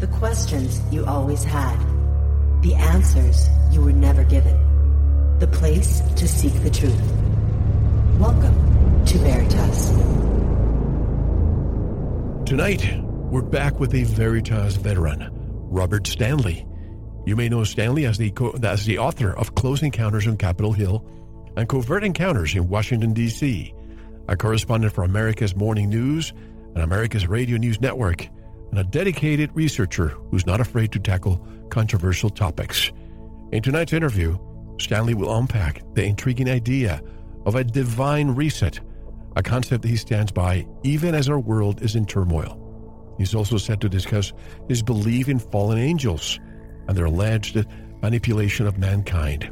The questions you always had. The answers you were never given. The place to seek the truth. Welcome to Veritas. Tonight, we're back with a Veritas veteran, Robert Stanley. You may know Stanley as the, co- as the author of Close Encounters on Capitol Hill and Covert Encounters in Washington, D.C., a correspondent for America's Morning News and America's Radio News Network, and a dedicated researcher who's not afraid to tackle controversial topics. In tonight's interview, Stanley will unpack the intriguing idea of a divine reset, a concept he stands by even as our world is in turmoil. He's also set to discuss his belief in fallen angels and their alleged manipulation of mankind.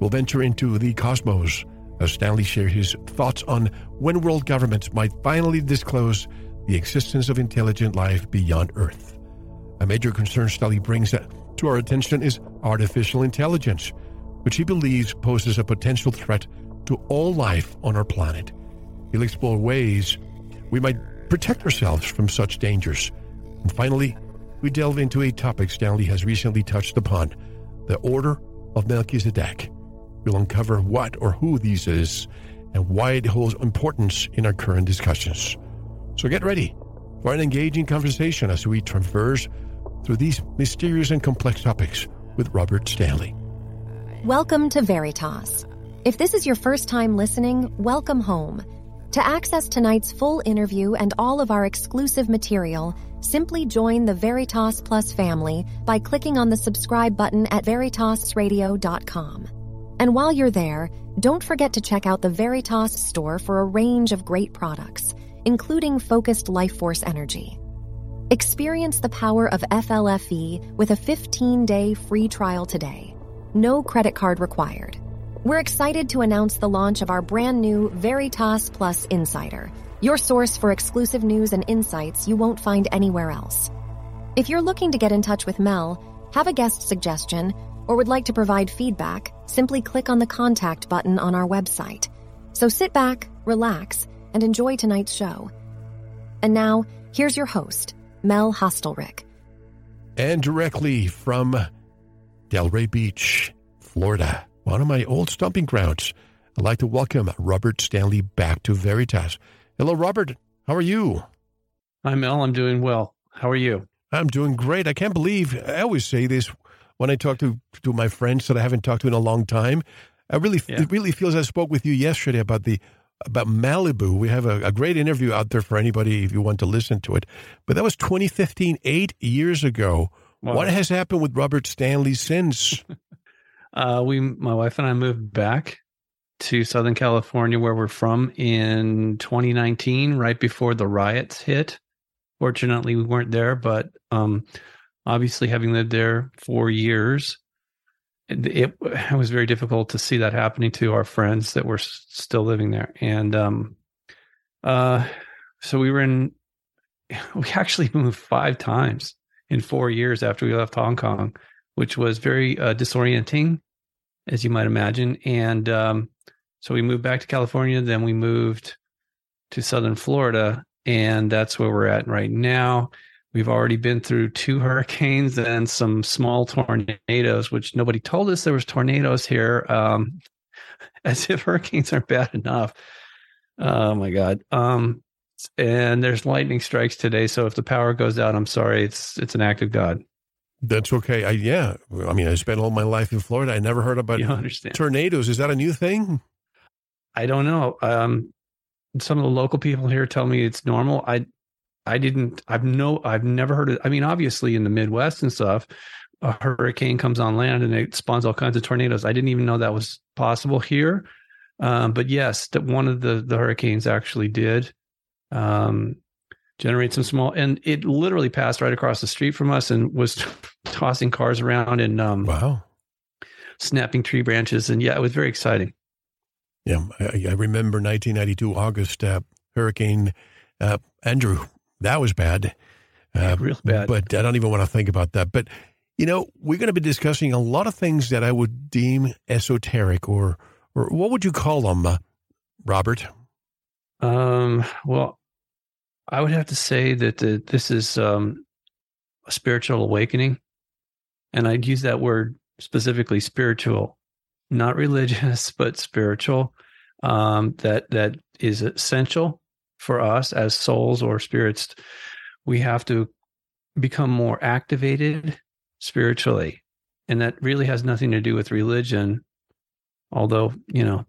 We'll venture into the cosmos as Stanley shares his thoughts on when world governments might finally disclose the existence of intelligent life beyond Earth. A major concern Stanley brings to our attention is artificial intelligence, which he believes poses a potential threat to all life on our planet. He'll explore ways we might protect ourselves from such dangers. And finally, we delve into a topic Stanley has recently touched upon the Order of Melchizedek. We'll uncover what or who these is and why it holds importance in our current discussions. So get ready for an engaging conversation as we traverse through these mysterious and complex topics with Robert Stanley. Welcome to Veritas. If this is your first time listening, welcome home. To access tonight's full interview and all of our exclusive material, simply join the Veritas Plus family by clicking on the subscribe button at veritasradio.com. And while you're there, don't forget to check out the Veritas store for a range of great products, including focused life force energy. Experience the power of FLFE with a 15 day free trial today. No credit card required. We're excited to announce the launch of our brand new Veritas Plus Insider, your source for exclusive news and insights you won't find anywhere else. If you're looking to get in touch with Mel, have a guest suggestion, or would like to provide feedback, simply click on the contact button on our website. So sit back, relax, and enjoy tonight's show. And now, here's your host, Mel Hostelrick. And directly from Delray Beach, Florida, one of my old stomping grounds. I'd like to welcome Robert Stanley back to Veritas. Hello, Robert. How are you? Hi, Mel. I'm doing well. How are you? I'm doing great. I can't believe I always say this when I talk to, to my friends that I haven't talked to in a long time. I really, yeah. it really feels I spoke with you yesterday about the about Malibu. We have a, a, great interview out there for anybody if you want to listen to it. But that was 2015, eight years ago. Wow. What has happened with Robert Stanley since? uh, we, my wife and I, moved back to Southern California, where we're from, in 2019, right before the riots hit. Fortunately, we weren't there, but um, obviously, having lived there for years, it, it, was very difficult to see that happening to our friends that were still living there. And um, uh, so we were in. We actually moved five times in four years after we left Hong Kong, which was very uh, disorienting, as you might imagine. And um, so we moved back to California. Then we moved to Southern Florida, and that's where we're at right now. We've already been through two hurricanes and some small tornadoes, which nobody told us there was tornadoes here, um, as if hurricanes aren't bad enough. Oh my God. Um, and there's lightning strikes today. So if the power goes out, I'm sorry. It's it's an act of God. That's okay. I yeah. I mean, I spent all my life in Florida. I never heard about tornadoes. Is that a new thing? I don't know. Um, some of the local people here tell me it's normal. I I didn't. I've no. I've never heard of. I mean, obviously in the Midwest and stuff, a hurricane comes on land and it spawns all kinds of tornadoes. I didn't even know that was possible here. Um, but yes, that one of the the hurricanes actually did um, generate some small, and it literally passed right across the street from us and was tossing cars around and um, wow, snapping tree branches, and yeah, it was very exciting. Yeah, I, I remember 1992 August uh, Hurricane uh, Andrew. That was bad, uh, real bad. But I don't even want to think about that. But you know, we're going to be discussing a lot of things that I would deem esoteric, or or what would you call them, uh, Robert? Um, well, I would have to say that the, this is um, a spiritual awakening. And I'd use that word specifically spiritual, not religious, but spiritual. Um, that that is essential for us as souls or spirits. We have to become more activated spiritually. And that really has nothing to do with religion. Although, you know,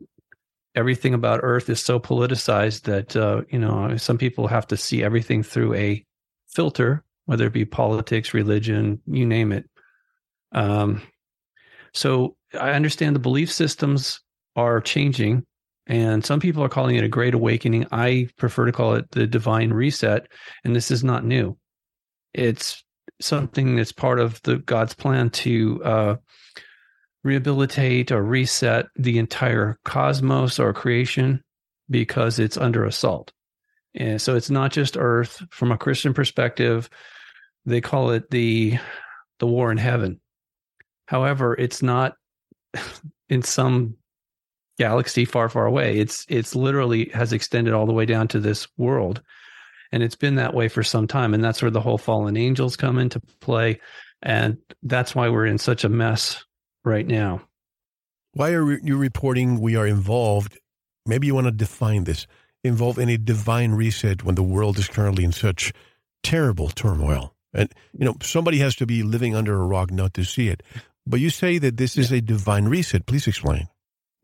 everything about earth is so politicized that, uh, you know, some people have to see everything through a filter, whether it be politics, religion, you name it. Um, so I understand the belief systems are changing, and some people are calling it a great awakening. I prefer to call it the divine reset, and this is not new. It's something that's part of the God's plan to uh, rehabilitate or reset the entire cosmos or creation because it's under assault. And so it's not just Earth. From a Christian perspective, they call it the the war in heaven. However, it's not in some galaxy far, far away. It's it's literally has extended all the way down to this world. And it's been that way for some time. And that's where the whole fallen angels come into play. And that's why we're in such a mess right now. Why are you reporting we are involved? Maybe you want to define this. Involved in a divine reset when the world is currently in such terrible turmoil. And you know somebody has to be living under a rock not to see it. But you say that this is a divine reset. Please explain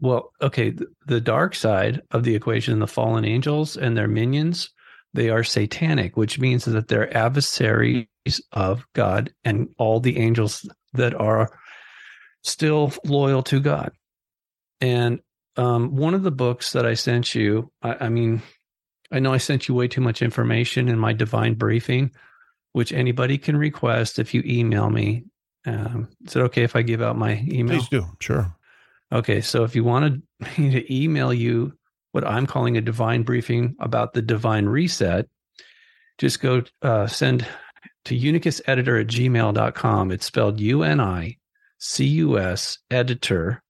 well okay the dark side of the equation the fallen angels and their minions they are satanic, which means that they're adversaries of God and all the angels that are still loyal to God. And um, one of the books that I sent you, I, I, mean, I know I sent you way too much information in my divine briefing, which anybody can request if you email me. Um, is it okay if I give out my email? Please do. Sure. Okay. So if you wanted me to email you what I'm calling a divine briefing about the divine reset, just go uh, send to unicuseditor at gmail.com. It's spelled U N I C U S editor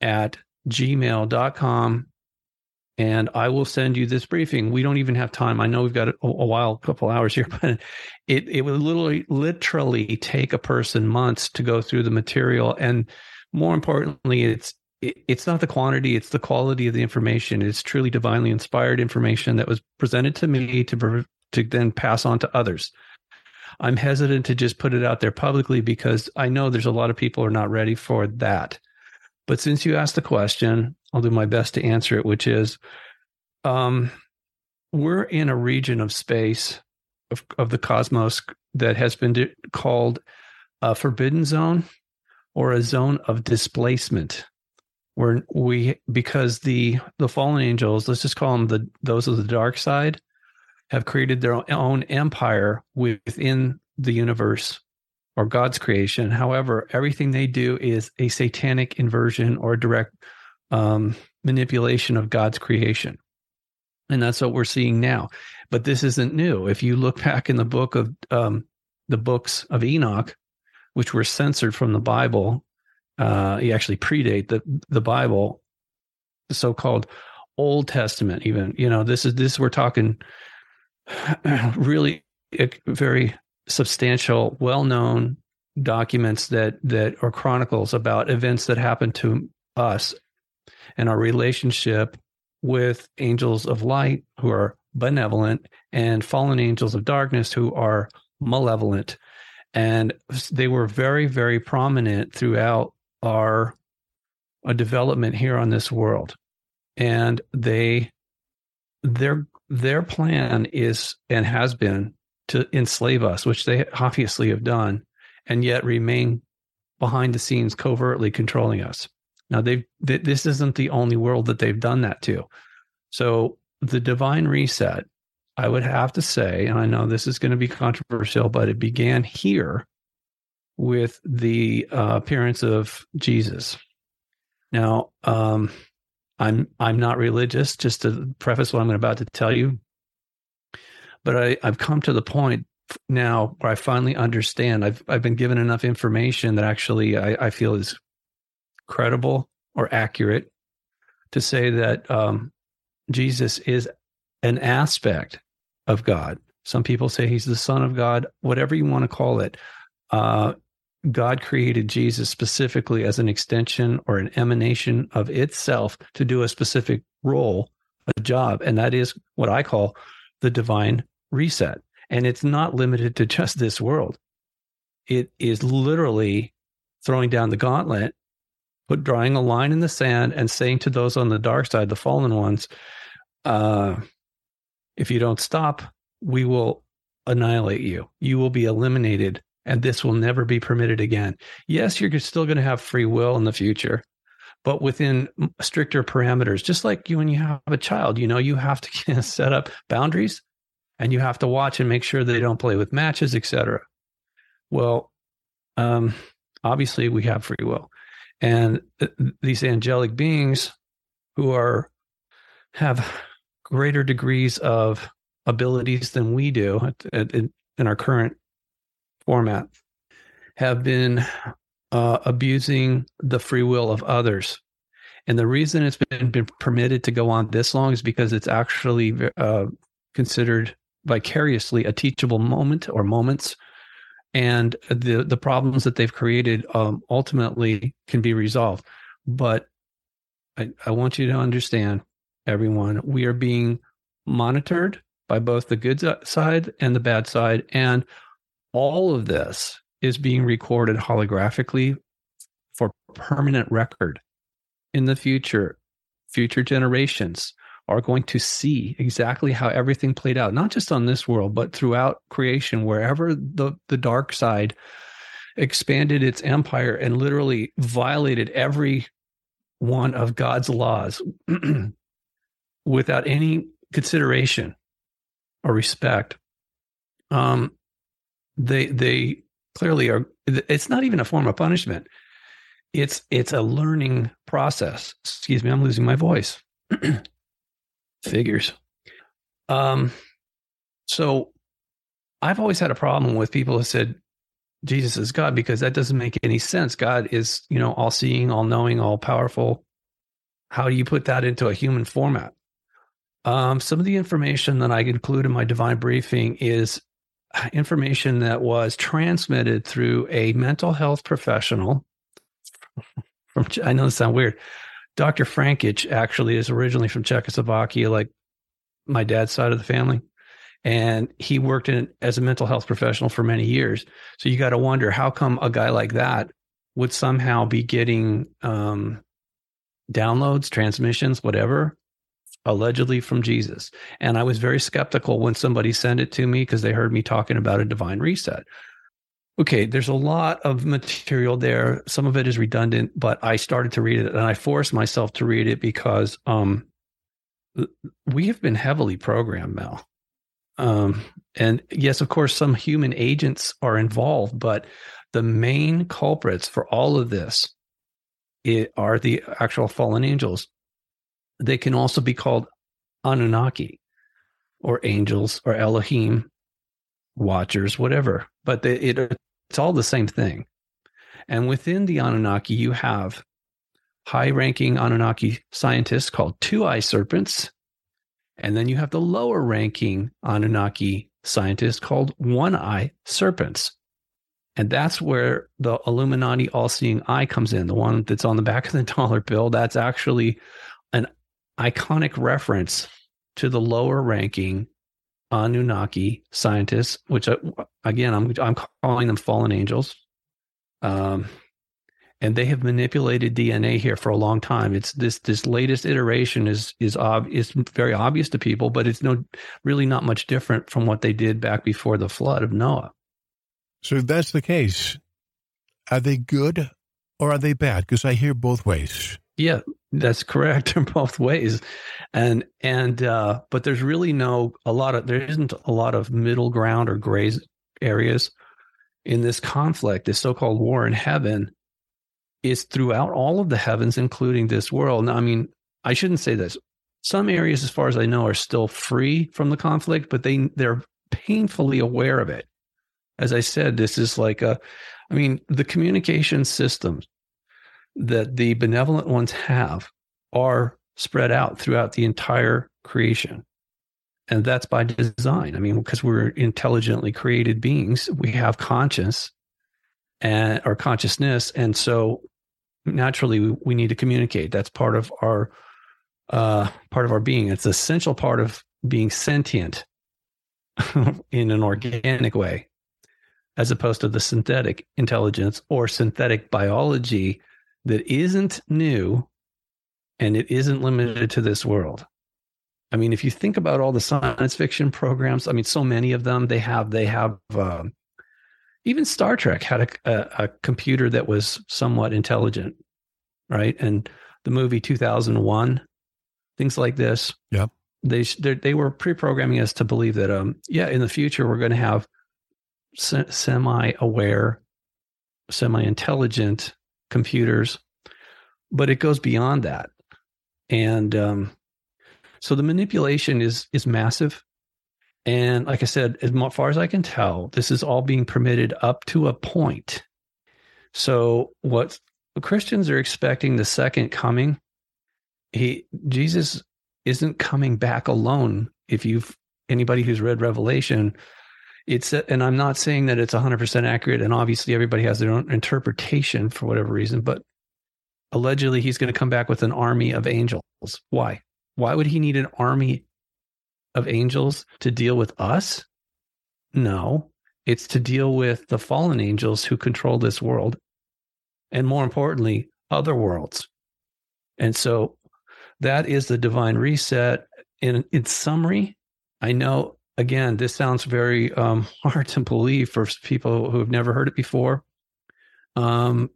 at gmail.com. And I will send you this briefing. We don't even have time. I know we've got a, a while, a couple hours here, but it, it would literally, literally take a person months to go through the material. And more importantly, it's it's not the quantity it's the quality of the information. It's truly divinely inspired information that was presented to me to to then pass on to others. I'm hesitant to just put it out there publicly because i know there's a lot of people are not ready for that. But since you asked the question i'll do my best to answer it which is um we're in a region of space of, of the cosmos that has been called a forbidden zone or a zone of displacement where we because the the fallen angels let's just call them the those of the dark side have created their own empire within the universe or god's creation. However everything they do is a satanic inversion or direct um, manipulation of god's creation. And that's what we're seeing now. But this isn't new. If you look back in the book of um, the books of enoch which were censored from the bible uh, actually predate the the Bible, the so-called Old Testament. Even you know this is this we're talking really very substantial, well-known documents that that are chronicles about events that happened to us and our relationship with angels of light who are benevolent and fallen angels of darkness who are malevolent and they were very very prominent throughout our a development here on this world. And they their their plan is and has been to enslave us which they obviously have done and yet remain behind the scenes covertly controlling us. Now they've th- this isn't the only world that they've done that to. So the divine reset i would have to say and i know this is going to be controversial but it began here with the uh, appearance of Jesus. Now, um, I'm I'm not religious. Just to preface what I'm about to tell you, but I, I've come to the point now where I finally understand. I've I've been given enough information that actually I, I feel is credible or accurate to say that um, Jesus is an aspect of God. Some people say he's the son of God, whatever you want to call it. Uh, God created Jesus specifically as an extension or an emanation of itself to do a specific role, a job. And that is what I call the divine reset. And it's not limited to just this world. It is literally throwing down the gauntlet, put drawing a line in the sand and saying to those on the dark side, the fallen ones, uh, if you don't stop, we will annihilate you. You will be eliminated and this will never be permitted again. Yes, you're still going to have free will in the future, but within stricter parameters. Just like you when you have a child, you know, you have to set up boundaries and you have to watch and make sure they don't play with matches, etc. Well, um, obviously we have free will, and th- these angelic beings who are have greater degrees of abilities than we do at, at, in our current format have been uh, abusing the free will of others. And the reason it's been, been permitted to go on this long is because it's actually uh, considered vicariously a teachable moment or moments. And the, the problems that they've created um, ultimately can be resolved. But I, I want you to understand, everyone, we are being monitored by both the good side and the bad side. And all of this is being recorded holographically for permanent record in the future future generations are going to see exactly how everything played out not just on this world but throughout creation wherever the the dark side expanded its empire and literally violated every one of God's laws without any consideration or respect. Um they they clearly are it's not even a form of punishment. It's it's a learning process. Excuse me i'm losing my voice. Figures. Um so i've always had a problem with people who said jesus is god because that doesn't make any sense. God is you know all seeing all knowing all powerful how do you put that into a human format um, some of the information that I include in my divine briefing is information that was transmitted through a mental health professional from I know this sounds weird. Dr. Frankich actually is originally from Czechoslovakia, like my dad's side of the family. And he worked in as a mental health professional for many years. So you got to wonder how come a guy like that would somehow be getting um, downloads, transmissions, whatever, allegedly from Jesus. And I was very skeptical when somebody sent it to me because they heard me talking about a divine reset. Okay, there's a lot of material there. Some of it is redundant, but I started to read it and I forced myself to read it because um, we have been heavily programmed, Mel. Um, and yes, of course, some human agents are involved, but the main culprits for all of this are the actual fallen angels they can also be called Anunnaki or angels or Elohim, watchers, whatever. But they, it, it's all the same thing. And within the Anunnaki, you have high ranking Anunnaki scientists called two eye serpents. And then you have the lower ranking Anunnaki scientists called one eye serpents. And that's where the Illuminati all seeing eye comes in, the one that's on the back of the dollar bill. That's actually an iconic reference to the lower ranking Anunnaki scientists, which uh, again I'm I'm calling them fallen angels. Um, and they have manipulated DNA here for a long time. It's this this latest iteration is is ob- is very obvious to people, but it's no really not much different from what they did back before the flood of Noah. So if that's the case, are they good or are they bad? Because I hear both ways. Yeah, that's correct in both ways. And and uh but there's really no a lot of there isn't a lot of middle ground or gray areas in this conflict, this so-called war in heaven is throughout all of the heavens including this world. Now I mean, I shouldn't say this. Some areas as far as I know are still free from the conflict, but they they're painfully aware of it. As I said, this is like a I mean, the communication systems that the benevolent ones have are spread out throughout the entire creation. and that's by design. I mean, because we're intelligently created beings, we have conscience and our consciousness, and so naturally we, we need to communicate. That's part of our uh, part of our being. It's an essential part of being sentient in an organic way, as opposed to the synthetic intelligence or synthetic biology that isn't new and it isn't limited to this world. I mean, if you think about all the science fiction programs, I mean, so many of them they have they have uh, even Star Trek had a, a, a, computer that was somewhat intelligent, right? And the movie 2001, things like this. Yeah, they they were pre-programming us to believe that um yeah in the future we're going to have se- semi-aware, semi-intelligent computers, but it goes beyond that, and um, so the manipulation is is massive. And like I said, as far as I can tell, this is all being permitted up to a point. So what Christians are expecting the second coming, he Jesus isn't coming back alone. If you've anybody who's read Revelation, it's and I'm not saying that it's 100% accurate and obviously everybody has their own interpretation for whatever reason, but allegedly he's going to come back with an army of angels. Why? Why would he need an army of angels to deal with us? No, it's to deal with the fallen angels who control this world. And more importantly, other worlds. And so that is the divine reset. In, in summary, I know, again, this sounds very um, hard to believe for people who have never heard it before. Um,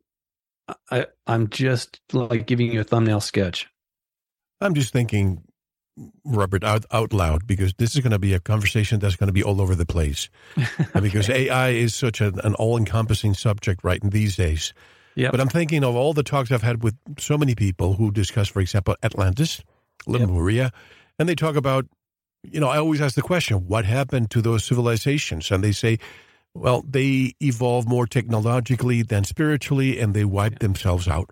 I, I'm just like giving you a thumbnail sketch. I'm just thinking, Robert, out, out loud, because this is going to be a conversation that's going to be all over the place. because AI is such a, an all encompassing subject right in these days. Yeah. But I'm thinking of all the talks I've had with so many people who discuss, for example, Atlantis, Lemuria, yep. and they talk about, you know, I always ask the question, what happened to those civilizations? And they say, well, they evolved more technologically than spiritually, and they wiped themselves out.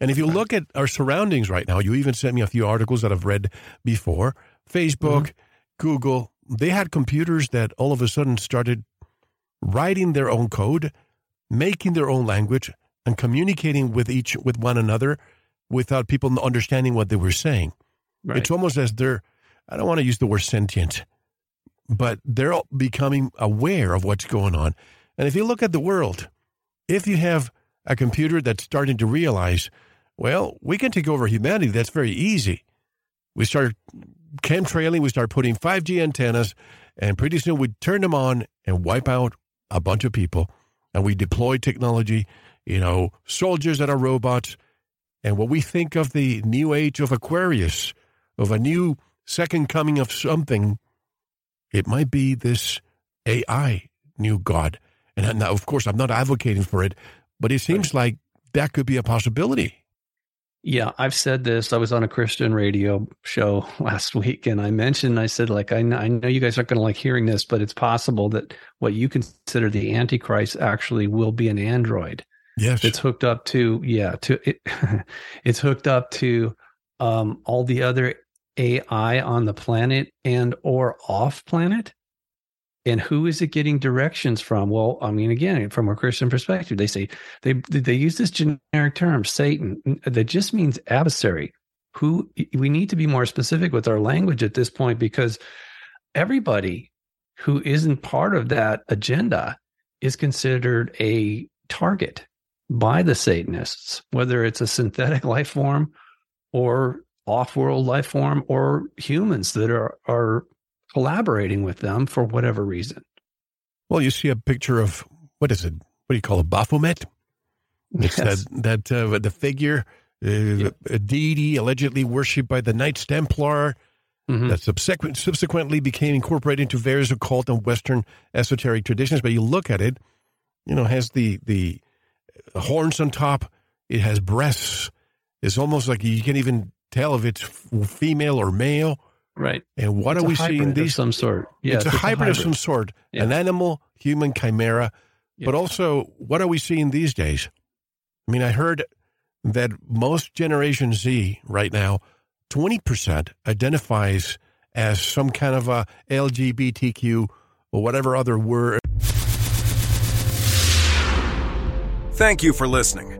And if you look at our surroundings right now, you even sent me a few articles that I've read before. Facebook, mm-hmm. Google, they had computers that all of a sudden started writing their own code, making their own language, and communicating with each with one another without people understanding what they were saying. Right. It's almost as they're I don't want to use the word sentient, but they're becoming aware of what's going on. And if you look at the world, if you have a computer that's starting to realize well, we can take over humanity. That's very easy. We start chemtrailing, we start putting 5G antennas, and pretty soon we turn them on and wipe out a bunch of people. And we deploy technology, you know, soldiers that are robots. And what we think of the new age of Aquarius, of a new second coming of something, it might be this AI new God. And now, of course, I'm not advocating for it, but it seems like that could be a possibility. Yeah, I've said this. I was on a Christian radio show last week and I mentioned, I said, like, I know, I know you guys aren't going to like hearing this, but it's possible that what you consider the Antichrist actually will be an android. Yes. It's hooked up to, yeah, to it, it's hooked up to um, all the other AI on the planet and or off planet? And who is it getting directions from? Well i mean again from a christian perspective they say they they use this generic term satan. That just means adversary. Who we need to be more specific with our language at this point because everybody who isn't part of that agenda is considered a target by the satanists whether it's a synthetic life form or off-world life form or humans that are are collaborating with them for whatever reason. Well, you see a picture of what is it? What do you call it? Baphomet? It's yes. that that uh, the figure, uh, yeah. a deity allegedly worshipped by the Knights Templar. Mm-hmm. That subsequent, subsequently became incorporated into various occult and Western esoteric traditions. But you look at it, you know, has the the horns on top. It has breasts. It's almost like you can't even tell if it's female or male. Right. And what it's are we seeing these? some sort. Yeah, it's, it's a, hybrid a, hybrid of some sort, yeah. an animal human chimera. Yeah. But also, what are we seeing these days? I mean, I heard that most Generation Z right now, 20% identifies as some kind of a LGBTQ or whatever other word. Thank you for listening.